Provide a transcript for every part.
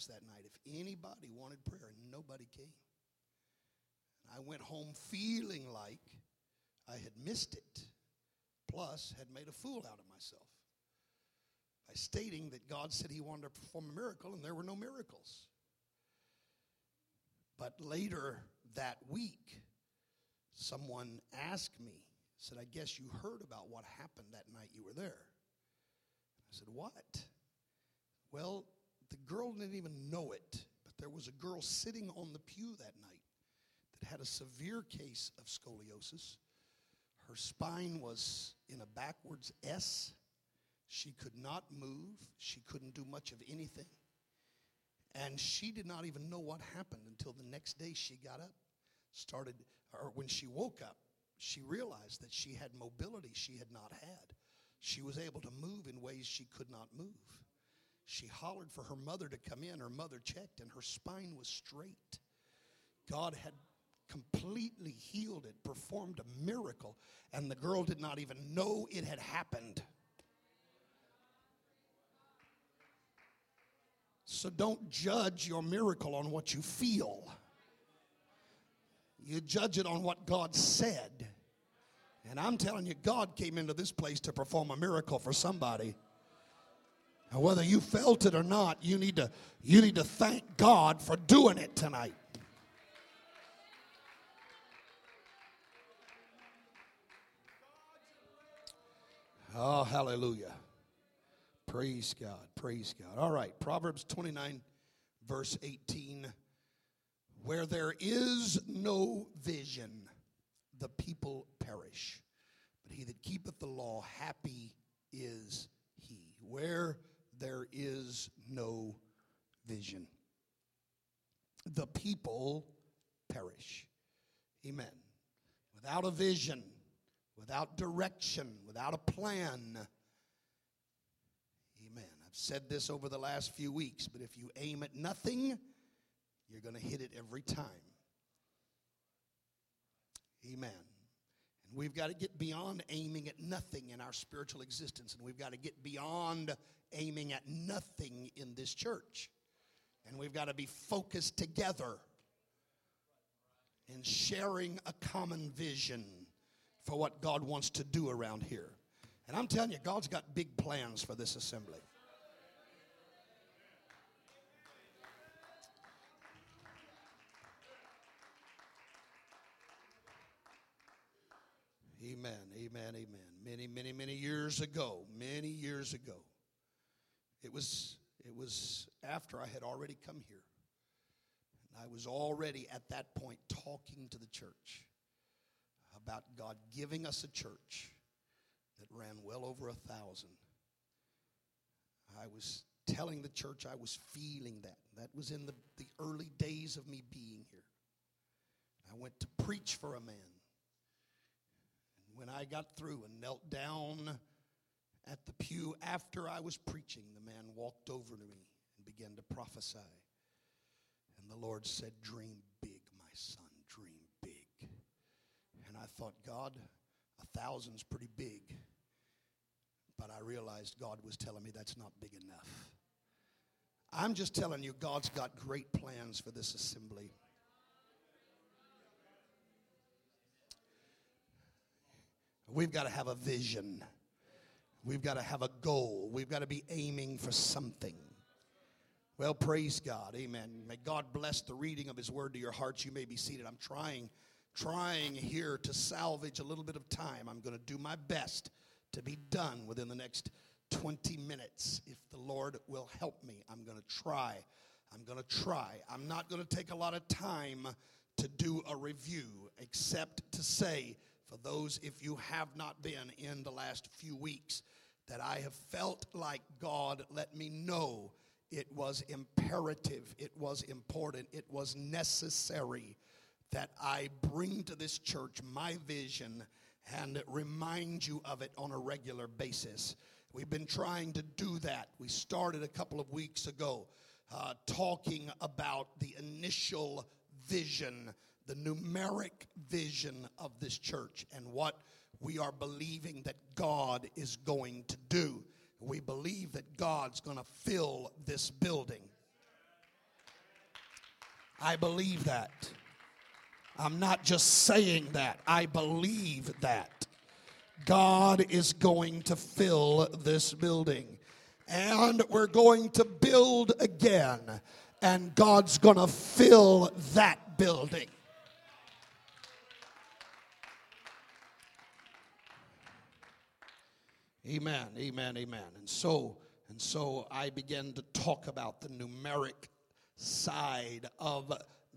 times that night if anybody wanted prayer, nobody came. And I went home feeling like I had missed it, plus had made a fool out of myself by stating that God said He wanted to perform a miracle, and there were no miracles. But later that week, someone asked me, said, I guess you heard about what happened that night you were there. I said, What? Well, the girl didn't even know it, but there was a girl sitting on the pew that night that had a severe case of scoliosis. Her spine was in a backwards S. She could not move. She couldn't do much of anything. And she did not even know what happened until the next day she got up, started, or when she woke up, she realized that she had mobility she had not had. She was able to move in ways she could not move. She hollered for her mother to come in. Her mother checked, and her spine was straight. God had completely healed it, performed a miracle, and the girl did not even know it had happened. So don't judge your miracle on what you feel. You judge it on what God said. And I'm telling you, God came into this place to perform a miracle for somebody. And whether you felt it or not, you need to, you need to thank God for doing it tonight. Oh, hallelujah. Praise God. Praise God. All right. Proverbs 29, verse 18. Where there is no vision, the people perish. But he that keepeth the law, happy is he. Where there is no vision, the people perish. Amen. Without a vision, without direction, without a plan, Amen. I've said this over the last few weeks, but if you aim at nothing, you're going to hit it every time. Amen. And we've got to get beyond aiming at nothing in our spiritual existence, and we've got to get beyond aiming at nothing in this church. And we've got to be focused together in sharing a common vision for what God wants to do around here. And I'm telling you, God's got big plans for this assembly. Amen, amen, amen. Many, many, many years ago, many years ago, it was, it was after I had already come here. I was already at that point talking to the church about God giving us a church that ran well over a thousand. I was telling the church I was feeling that. That was in the, the early days of me being here. I went to preach for a man And when I got through and knelt down at the pew after I was preaching, the man walked over to me and began to prophesy. The Lord said, Dream big, my son, dream big. And I thought, God, a thousand's pretty big. But I realized God was telling me that's not big enough. I'm just telling you, God's got great plans for this assembly. We've got to have a vision. We've got to have a goal. We've got to be aiming for something. Well, praise God. Amen. May God bless the reading of his word to your hearts. You may be seated. I'm trying trying here to salvage a little bit of time. I'm going to do my best to be done within the next 20 minutes. If the Lord will help me, I'm going to try. I'm going to try. I'm not going to take a lot of time to do a review except to say for those, if you have not been in the last few weeks, that I have felt like God let me know it was imperative, it was important, it was necessary that I bring to this church my vision and remind you of it on a regular basis. We've been trying to do that. We started a couple of weeks ago uh, talking about the initial vision the numeric vision of this church and what we are believing that God is going to do. We believe that God's going to fill this building. I believe that. I'm not just saying that, I believe that. God is going to fill this building. And we're going to build again. And God's going to fill that building. Amen, amen, amen. And so, and so I began to talk about the numeric side of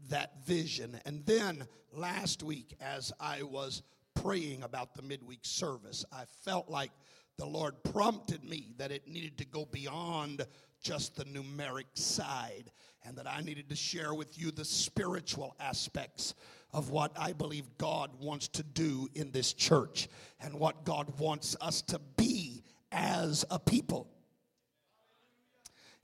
that vision. And then last week, as I was praying about the midweek service, I felt like the Lord prompted me that it needed to go beyond just the numeric side and that I needed to share with you the spiritual aspects of what I believe God wants to do in this church and what God wants us to be as a people.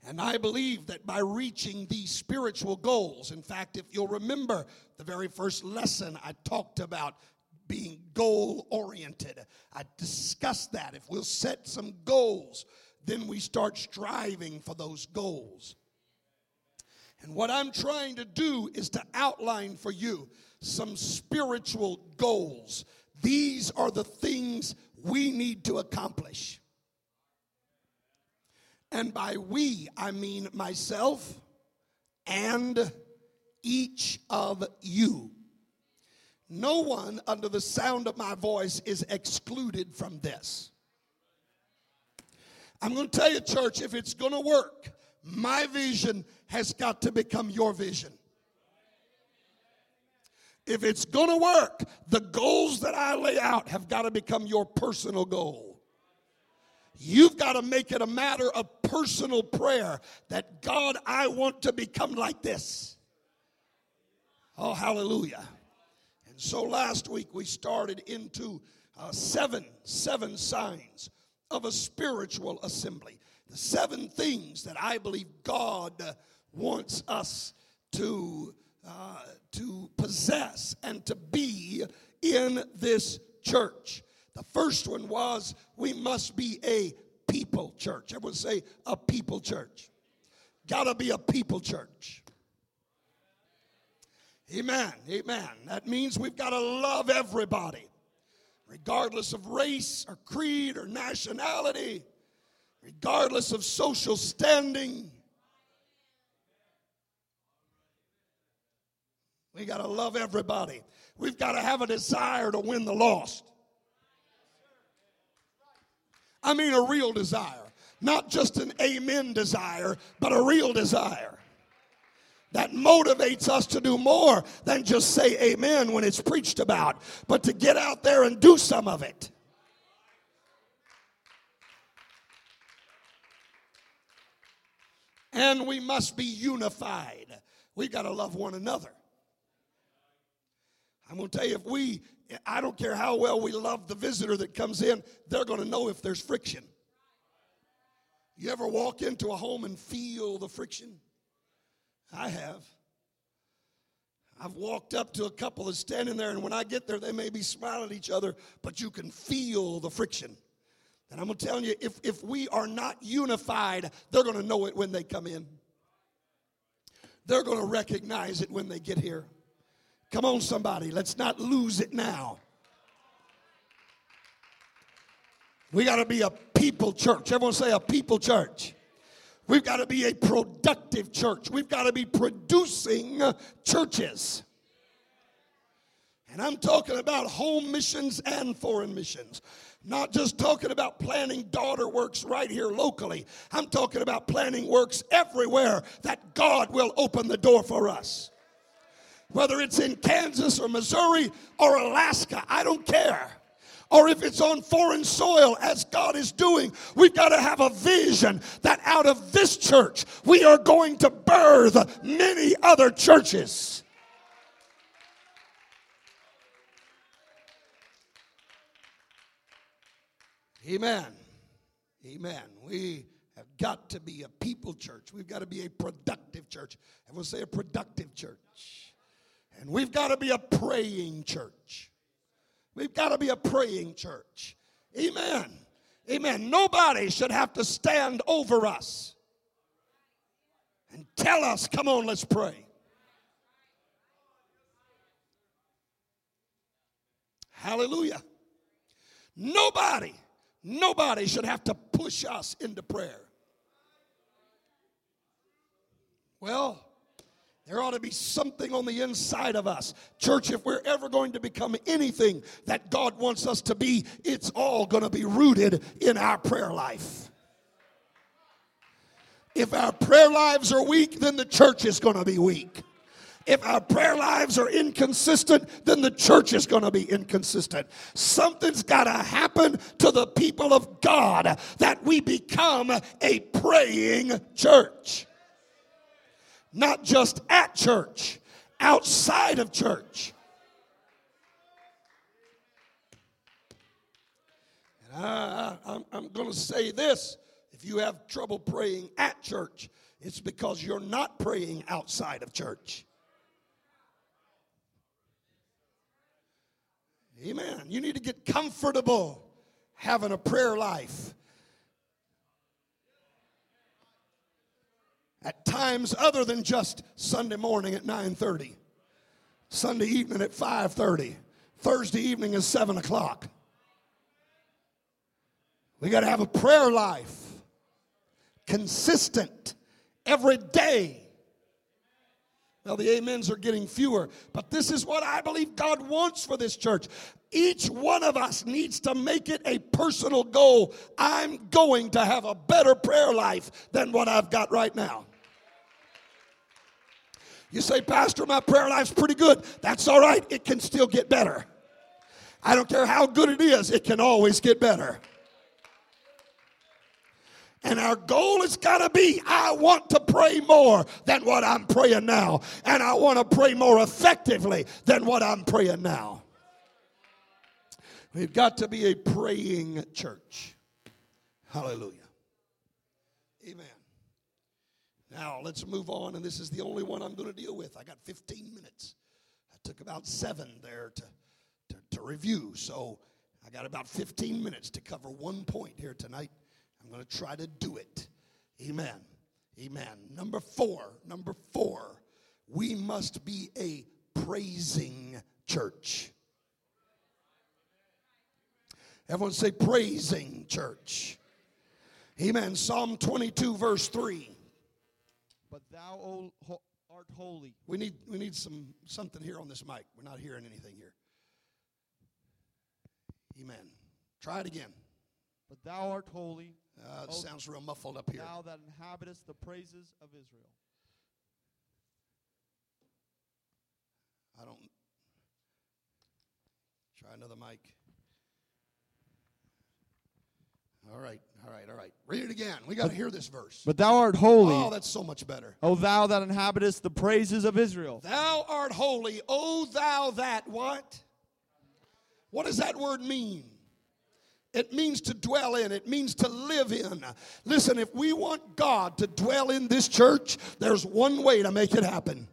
And I believe that by reaching these spiritual goals, in fact, if you'll remember the very first lesson, I talked about being goal oriented. I discussed that. If we'll set some goals, then we start striving for those goals. And what I'm trying to do is to outline for you some spiritual goals. These are the things we need to accomplish. And by we, I mean myself and each of you. No one under the sound of my voice is excluded from this. I'm going to tell you, church, if it's going to work, my vision has got to become your vision. If it's going to work, the goals that I lay out have got to become your personal goal. You've got to make it a matter of personal prayer that God, I want to become like this. Oh, hallelujah. And so last week we started into uh, seven, seven signs of a spiritual assembly. The seven things that I believe God wants us to, uh, to possess and to be in this church. The first one was we must be a people church. Everyone say a people church. Gotta be a people church. Amen. Amen. That means we've got to love everybody, regardless of race or creed or nationality, regardless of social standing. We got to love everybody. We've got to have a desire to win the lost. I mean, a real desire. Not just an amen desire, but a real desire that motivates us to do more than just say amen when it's preached about, but to get out there and do some of it. And we must be unified. We've got to love one another. I'm going to tell you, if we, I don't care how well we love the visitor that comes in, they're going to know if there's friction. You ever walk into a home and feel the friction? I have. I've walked up to a couple that's standing there, and when I get there, they may be smiling at each other, but you can feel the friction. And I'm going to tell you, if, if we are not unified, they're going to know it when they come in. They're going to recognize it when they get here. Come on, somebody, let's not lose it now. We got to be a people church. Everyone say a people church. We've got to be a productive church. We've got to be producing churches. And I'm talking about home missions and foreign missions. Not just talking about planning daughter works right here locally. I'm talking about planning works everywhere that God will open the door for us. Whether it's in Kansas or Missouri or Alaska, I don't care or if it's on foreign soil as God is doing, we've got to have a vision that out of this church we are going to birth many other churches. Amen. Amen. We have got to be a people church. We've got to be a productive church. And we'll say a productive church. And we've got to be a praying church. We've got to be a praying church. Amen. Amen. Nobody should have to stand over us and tell us, come on, let's pray. Hallelujah. Nobody, nobody should have to push us into prayer. Well, there ought to be something on the inside of us. Church, if we're ever going to become anything that God wants us to be, it's all going to be rooted in our prayer life. If our prayer lives are weak, then the church is going to be weak. If our prayer lives are inconsistent, then the church is going to be inconsistent. Something's got to happen to the people of God that we become a praying church. Not just at church, outside of church. And I, I'm, I'm going to say this if you have trouble praying at church, it's because you're not praying outside of church. Amen. You need to get comfortable having a prayer life. At times other than just Sunday morning at 9:30, Sunday evening at 5:30, Thursday evening at 7 o'clock. We got to have a prayer life, consistent, every day. Now, the amens are getting fewer, but this is what I believe God wants for this church. Each one of us needs to make it a personal goal. I'm going to have a better prayer life than what I've got right now. You say, Pastor, my prayer life's pretty good. That's all right. It can still get better. I don't care how good it is, it can always get better. And our goal has got to be I want to pray more than what I'm praying now. And I want to pray more effectively than what I'm praying now. We've got to be a praying church. Hallelujah. Amen. Now let's move on, and this is the only one I'm going to deal with. I got 15 minutes. I took about seven there to, to, to review, so I got about 15 minutes to cover one point here tonight. I'm going to try to do it. Amen. Amen. Number four, number four, we must be a praising church. Everyone say praising church. Amen. Psalm 22, verse 3. But thou o, ho, art holy. We need we need some something here on this mic. We're not hearing anything here. Amen. Try it again. But thou art holy. Uh, O sounds real muffled up here. Thou that inhabitest the praises of Israel. I don't. Try another mic. All right, all right, all right. Read it again. We got to hear this verse. But thou art holy. Oh, that's so much better. O thou that inhabitest the praises of Israel. Thou art holy, O thou that what? What does that word mean? It means to dwell in, it means to live in. Listen, if we want God to dwell in this church, there's one way to make it happen.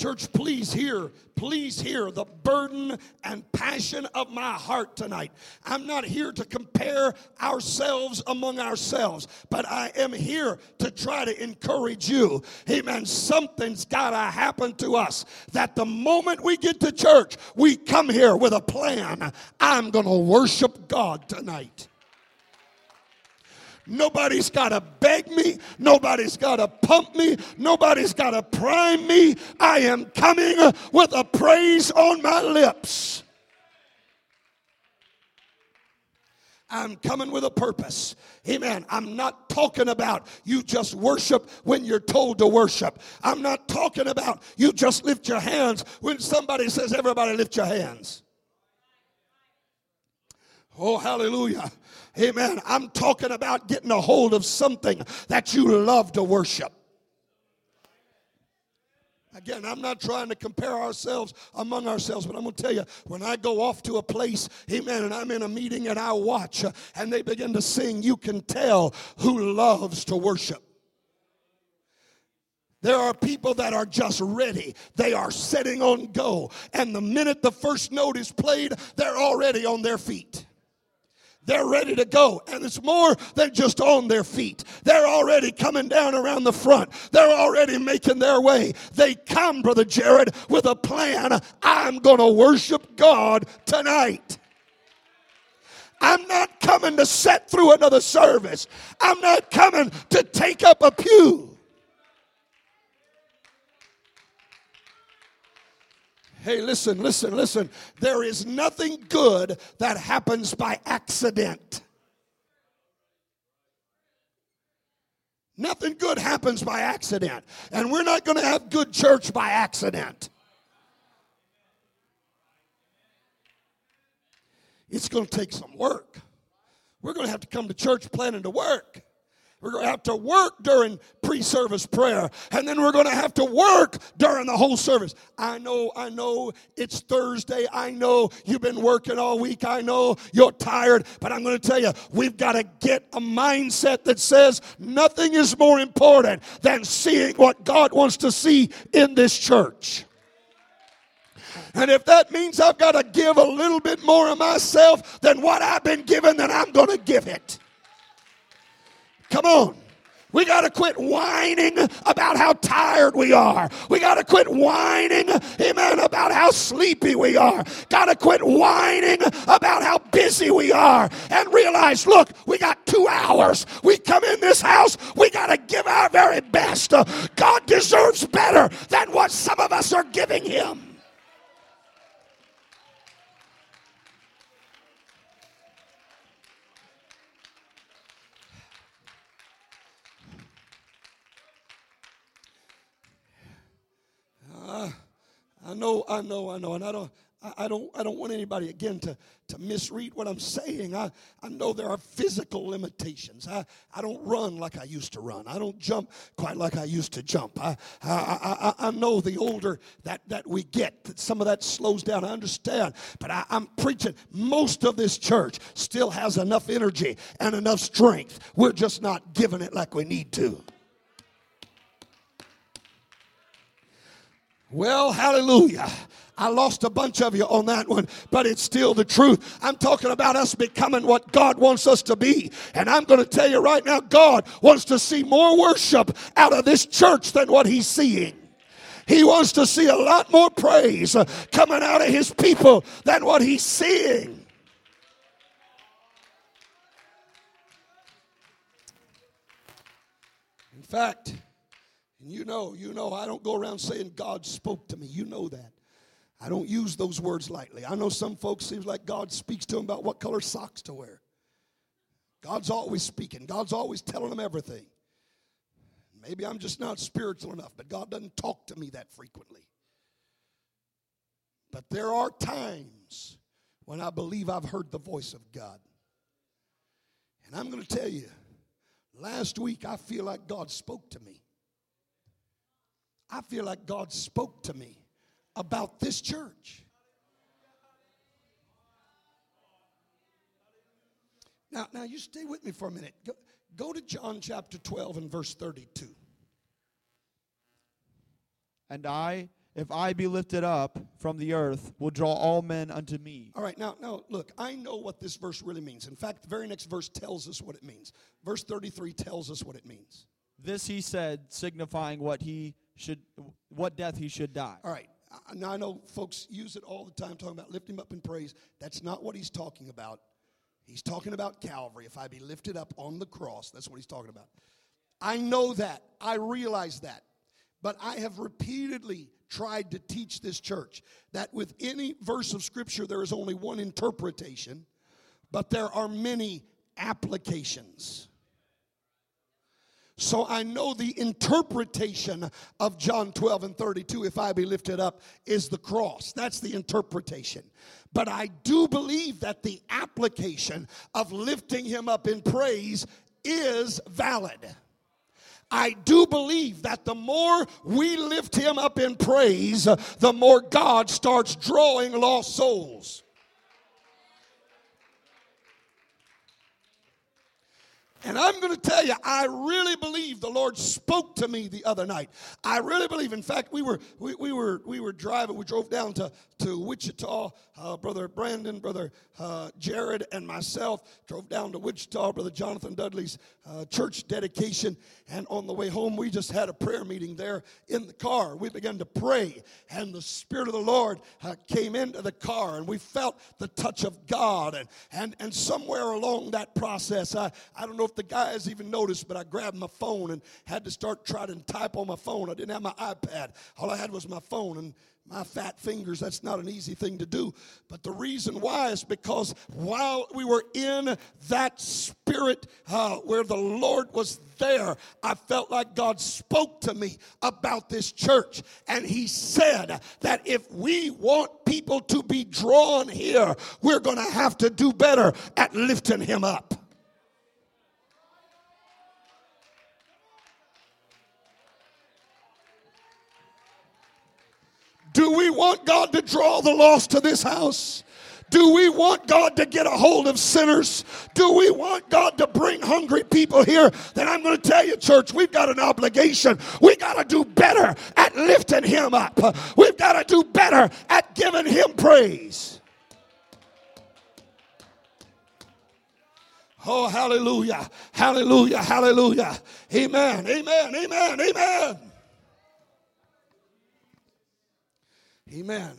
Church, please hear, please hear the burden and passion of my heart tonight. I'm not here to compare ourselves among ourselves, but I am here to try to encourage you. Amen. Something's got to happen to us that the moment we get to church, we come here with a plan. I'm going to worship God tonight. Nobody's got to beg me. Nobody's got to pump me. Nobody's got to prime me. I am coming with a praise on my lips. I'm coming with a purpose. Amen. I'm not talking about you just worship when you're told to worship. I'm not talking about you just lift your hands when somebody says, everybody lift your hands. Oh, hallelujah. Amen. I'm talking about getting a hold of something that you love to worship. Again, I'm not trying to compare ourselves among ourselves, but I'm going to tell you when I go off to a place, amen, and I'm in a meeting and I watch uh, and they begin to sing, you can tell who loves to worship. There are people that are just ready. They are setting on go. And the minute the first note is played, they're already on their feet. They're ready to go. And it's more than just on their feet. They're already coming down around the front. They're already making their way. They come, Brother Jared, with a plan. I'm going to worship God tonight. I'm not coming to set through another service. I'm not coming to take up a pew. Hey, listen, listen, listen. There is nothing good that happens by accident. Nothing good happens by accident. And we're not going to have good church by accident. It's going to take some work. We're going to have to come to church planning to work. We're going to have to work during pre service prayer, and then we're going to have to work during the whole service. I know, I know it's Thursday. I know you've been working all week. I know you're tired, but I'm going to tell you, we've got to get a mindset that says nothing is more important than seeing what God wants to see in this church. And if that means I've got to give a little bit more of myself than what I've been given, then I'm going to give it. Come on. We got to quit whining about how tired we are. We got to quit whining, amen, about how sleepy we are. Got to quit whining about how busy we are and realize look, we got two hours. We come in this house, we got to give our very best. God deserves better than what some of us are giving Him. I know, I know, I know, and I don't. I don't, I don't want anybody again to, to misread what I'm saying. I, I know there are physical limitations. I, I don't run like I used to run. I don't jump quite like I used to jump. I, I, I, I know the older that, that we get, that some of that slows down. I understand. But I, I'm preaching most of this church still has enough energy and enough strength. We're just not giving it like we need to. Well, hallelujah. I lost a bunch of you on that one, but it's still the truth. I'm talking about us becoming what God wants us to be. And I'm going to tell you right now, God wants to see more worship out of this church than what He's seeing. He wants to see a lot more praise uh, coming out of His people than what He's seeing. In fact, and you know, you know, I don't go around saying God spoke to me. You know that. I don't use those words lightly. I know some folks seems like God speaks to them about what color socks to wear. God's always speaking. God's always telling them everything. Maybe I'm just not spiritual enough, but God doesn't talk to me that frequently. But there are times when I believe I've heard the voice of God. And I'm going to tell you, last week I feel like God spoke to me. I feel like God spoke to me about this church. Now, now you stay with me for a minute. Go, go to John chapter 12 and verse 32. And I, if I be lifted up from the earth, will draw all men unto me. All right, now, now look, I know what this verse really means. In fact, the very next verse tells us what it means. Verse 33 tells us what it means. This he said, signifying what he should, what death he should die. All right. Now I know folks use it all the time, talking about lift him up in praise. That's not what he's talking about. He's talking about Calvary. If I be lifted up on the cross, that's what he's talking about. I know that. I realize that. But I have repeatedly tried to teach this church that with any verse of Scripture, there is only one interpretation, but there are many applications. So I know the interpretation of John 12 and 32, if I be lifted up, is the cross. That's the interpretation. But I do believe that the application of lifting him up in praise is valid. I do believe that the more we lift him up in praise, the more God starts drawing lost souls. And I'm going to tell you, I really believe the Lord spoke to me the other night. I really believe. In fact, we were we, we were we were driving. We drove down to to Wichita. Uh, brother Brandon, brother uh, Jared, and myself drove down to Wichita. Brother Jonathan Dudley's uh, church dedication, and on the way home, we just had a prayer meeting there in the car. We began to pray, and the Spirit of the Lord uh, came into the car, and we felt the touch of God. And and and somewhere along that process, I I don't know if the guys even noticed, but I grabbed my phone and had to start trying to type on my phone. I didn't have my iPad. All I had was my phone, and my fat fingers, that's not an easy thing to do. But the reason why is because while we were in that spirit uh, where the Lord was there, I felt like God spoke to me about this church. And He said that if we want people to be drawn here, we're going to have to do better at lifting Him up. Do we want God to draw the lost to this house? Do we want God to get a hold of sinners? Do we want God to bring hungry people here? Then I'm going to tell you, church, we've got an obligation. We've got to do better at lifting Him up. We've got to do better at giving Him praise. Oh, hallelujah, hallelujah, hallelujah. Amen, amen, amen, amen. Amen.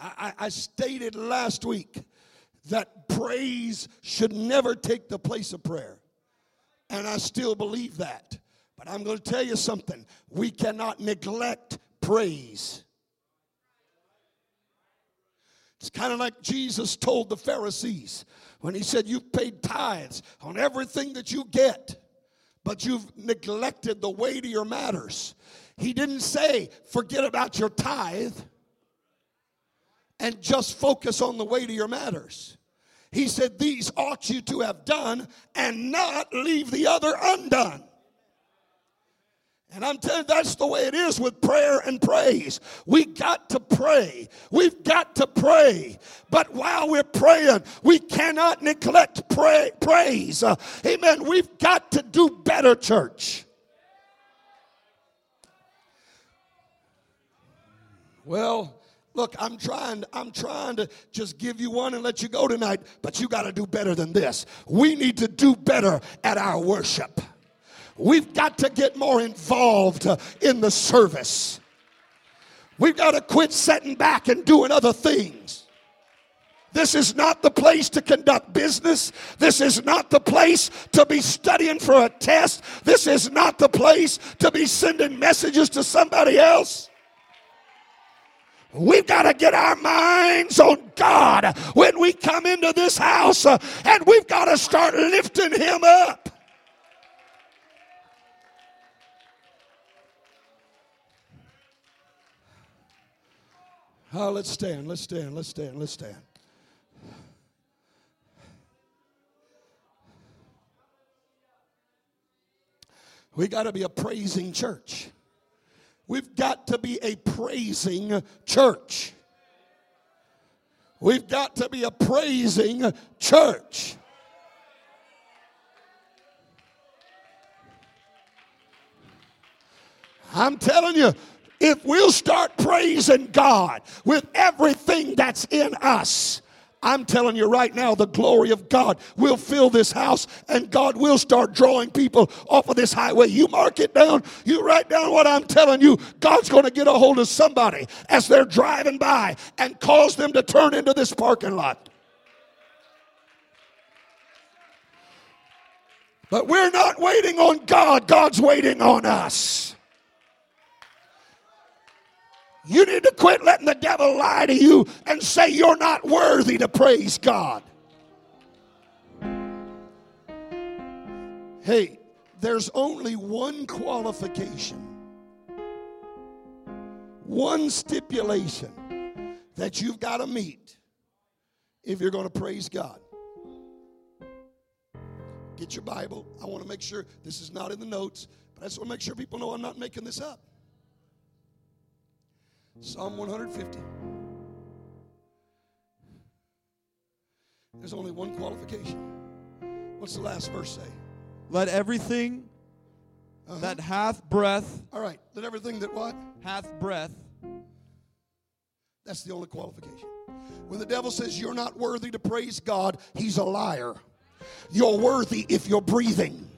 I, I, stated last week that praise should never take the place of prayer. And I still believe that. But I'm going to tell you something. We cannot neglect praise. It's kind of like Jesus told the Pharisees when he said, You've paid tithes on everything that you get, but you've neglected the weightier matters. He didn't say, Forget about your tithe and just focus on the weightier matters. He said, These ought you to have done and not leave the other undone. And I'm telling you, that's the way it is with prayer and praise. We got to pray. We've got to pray. But while we're praying, we cannot neglect pray, praise. Uh, amen. We've got to do better, church. Well, Look, I'm trying, I'm trying to just give you one and let you go tonight, but you got to do better than this. We need to do better at our worship. We've got to get more involved in the service. We've got to quit sitting back and doing other things. This is not the place to conduct business. This is not the place to be studying for a test. This is not the place to be sending messages to somebody else. We've got to get our minds on God when we come into this house, uh, and we've got to start lifting Him up. Oh, let's stand, let's stand, let's stand, let's stand. We got to be a praising church. We've got to be a praising church. We've got to be a praising church. I'm telling you, if we'll start praising God with everything that's in us, I'm telling you right now, the glory of God will fill this house and God will start drawing people off of this highway. You mark it down, you write down what I'm telling you. God's going to get a hold of somebody as they're driving by and cause them to turn into this parking lot. But we're not waiting on God, God's waiting on us. You need quit letting the devil lie to you and say you're not worthy to praise God. Hey, there's only one qualification, one stipulation that you've got to meet if you're going to praise God. Get your Bible. I want to make sure this is not in the notes, but I just want to make sure people know I'm not making this up. Psalm 150. There's only one qualification. What's the last verse say? Let everything uh-huh. that hath breath, All right. Let everything that what? hath breath, That's the only qualification. When the devil says you're not worthy to praise God, he's a liar. You're worthy if you're breathing.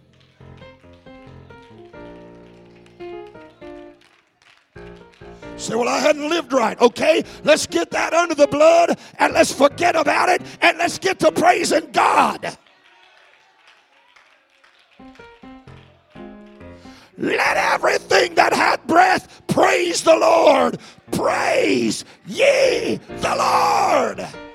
Say, well, I hadn't lived right. Okay, let's get that under the blood and let's forget about it and let's get to praising God. Let everything that hath breath praise the Lord. Praise ye the Lord.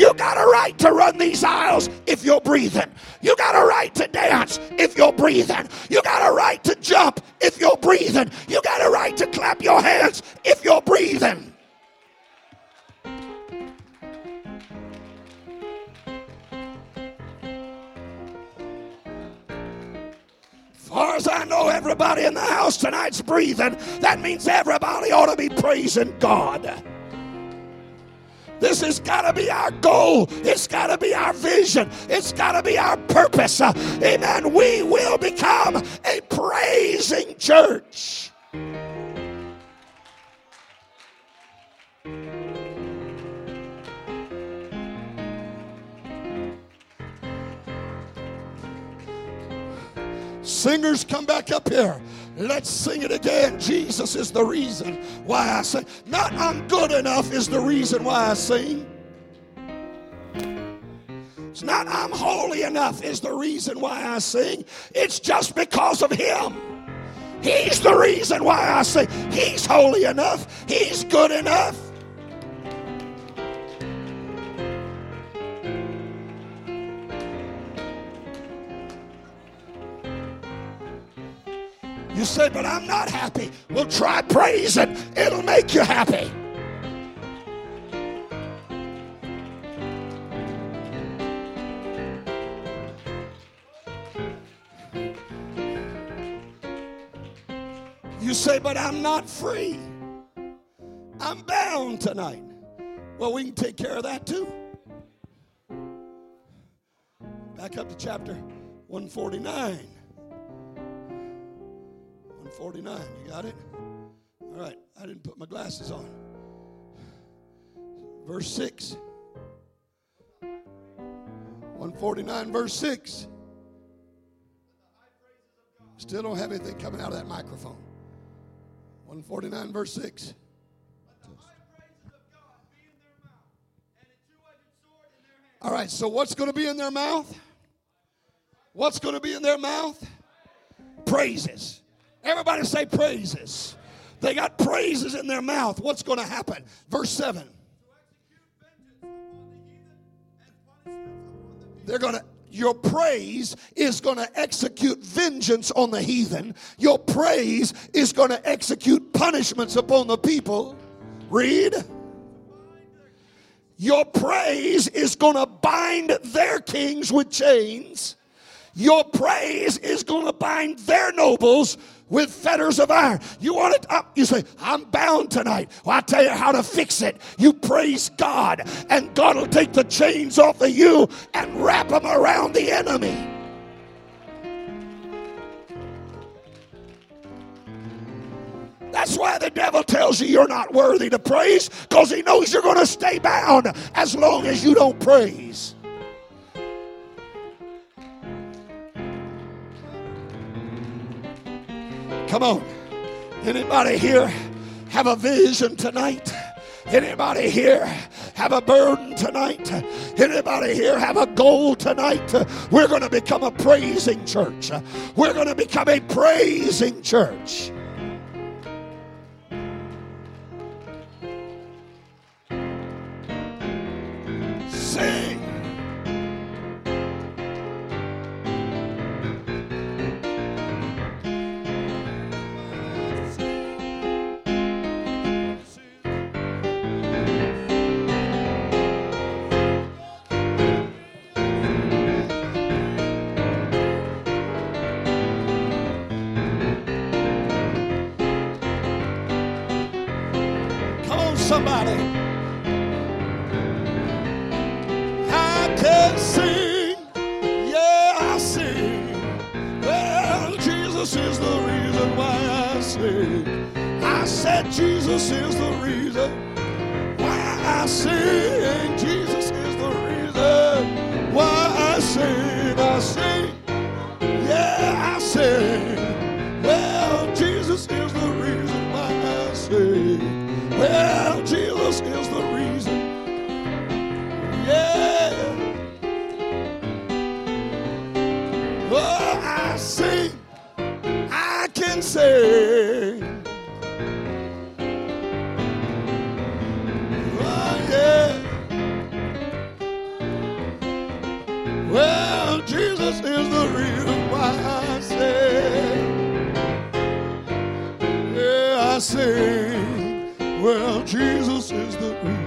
You got a right to run these aisles if you're breathing. You got a right to dance if you're breathing. You got a right to jump if you're breathing. You got a right to clap your hands if you're breathing. far as I know, everybody in the house tonight's breathing. That means everybody ought to be praising God. This has got to be our goal. It's got to be our vision. It's got to be our purpose. Amen. We will become a praising church. Singers, come back up here. Let's sing it again. Jesus is the reason why I sing. Not I'm good enough is the reason why I sing. It's not I'm holy enough is the reason why I sing. It's just because of Him. He's the reason why I sing. He's holy enough. He's good enough. You say, but I'm not happy. Well, try praising. It'll make you happy. You say, but I'm not free. I'm bound tonight. Well, we can take care of that too. Back up to chapter 149. 149. You got it? All right. I didn't put my glasses on. Verse 6. 149, verse 6. Still don't have anything coming out of that microphone. 149, verse 6. All right, so what's going to be in their mouth? What's going to be in their mouth? Praises. Everybody say praises. They got praises in their mouth. What's going to happen? Verse 7. They're going to your praise is going to execute vengeance on the heathen. Your praise is going to execute punishments upon the people. Read. Your praise is going to bind their kings with chains. Your praise is going to bind their nobles with fetters of iron. You want it up? You say, I'm bound tonight. Well, i tell you how to fix it. You praise God, and God will take the chains off of you and wrap them around the enemy. That's why the devil tells you you're not worthy to praise, because he knows you're going to stay bound as long as you don't praise. Come on. Anybody here have a vision tonight? Anybody here have a burden tonight? Anybody here have a goal tonight? We're going to become a praising church. We're going to become a praising church. the reason why I sing. I said Jesus is the reason why I sing. Jesus is the reason why I sing. I sing. Yeah, I sing. Sing. Oh, yeah. Well, Jesus is the reason why I sing. Yeah, I sing. Well, Jesus is the reason.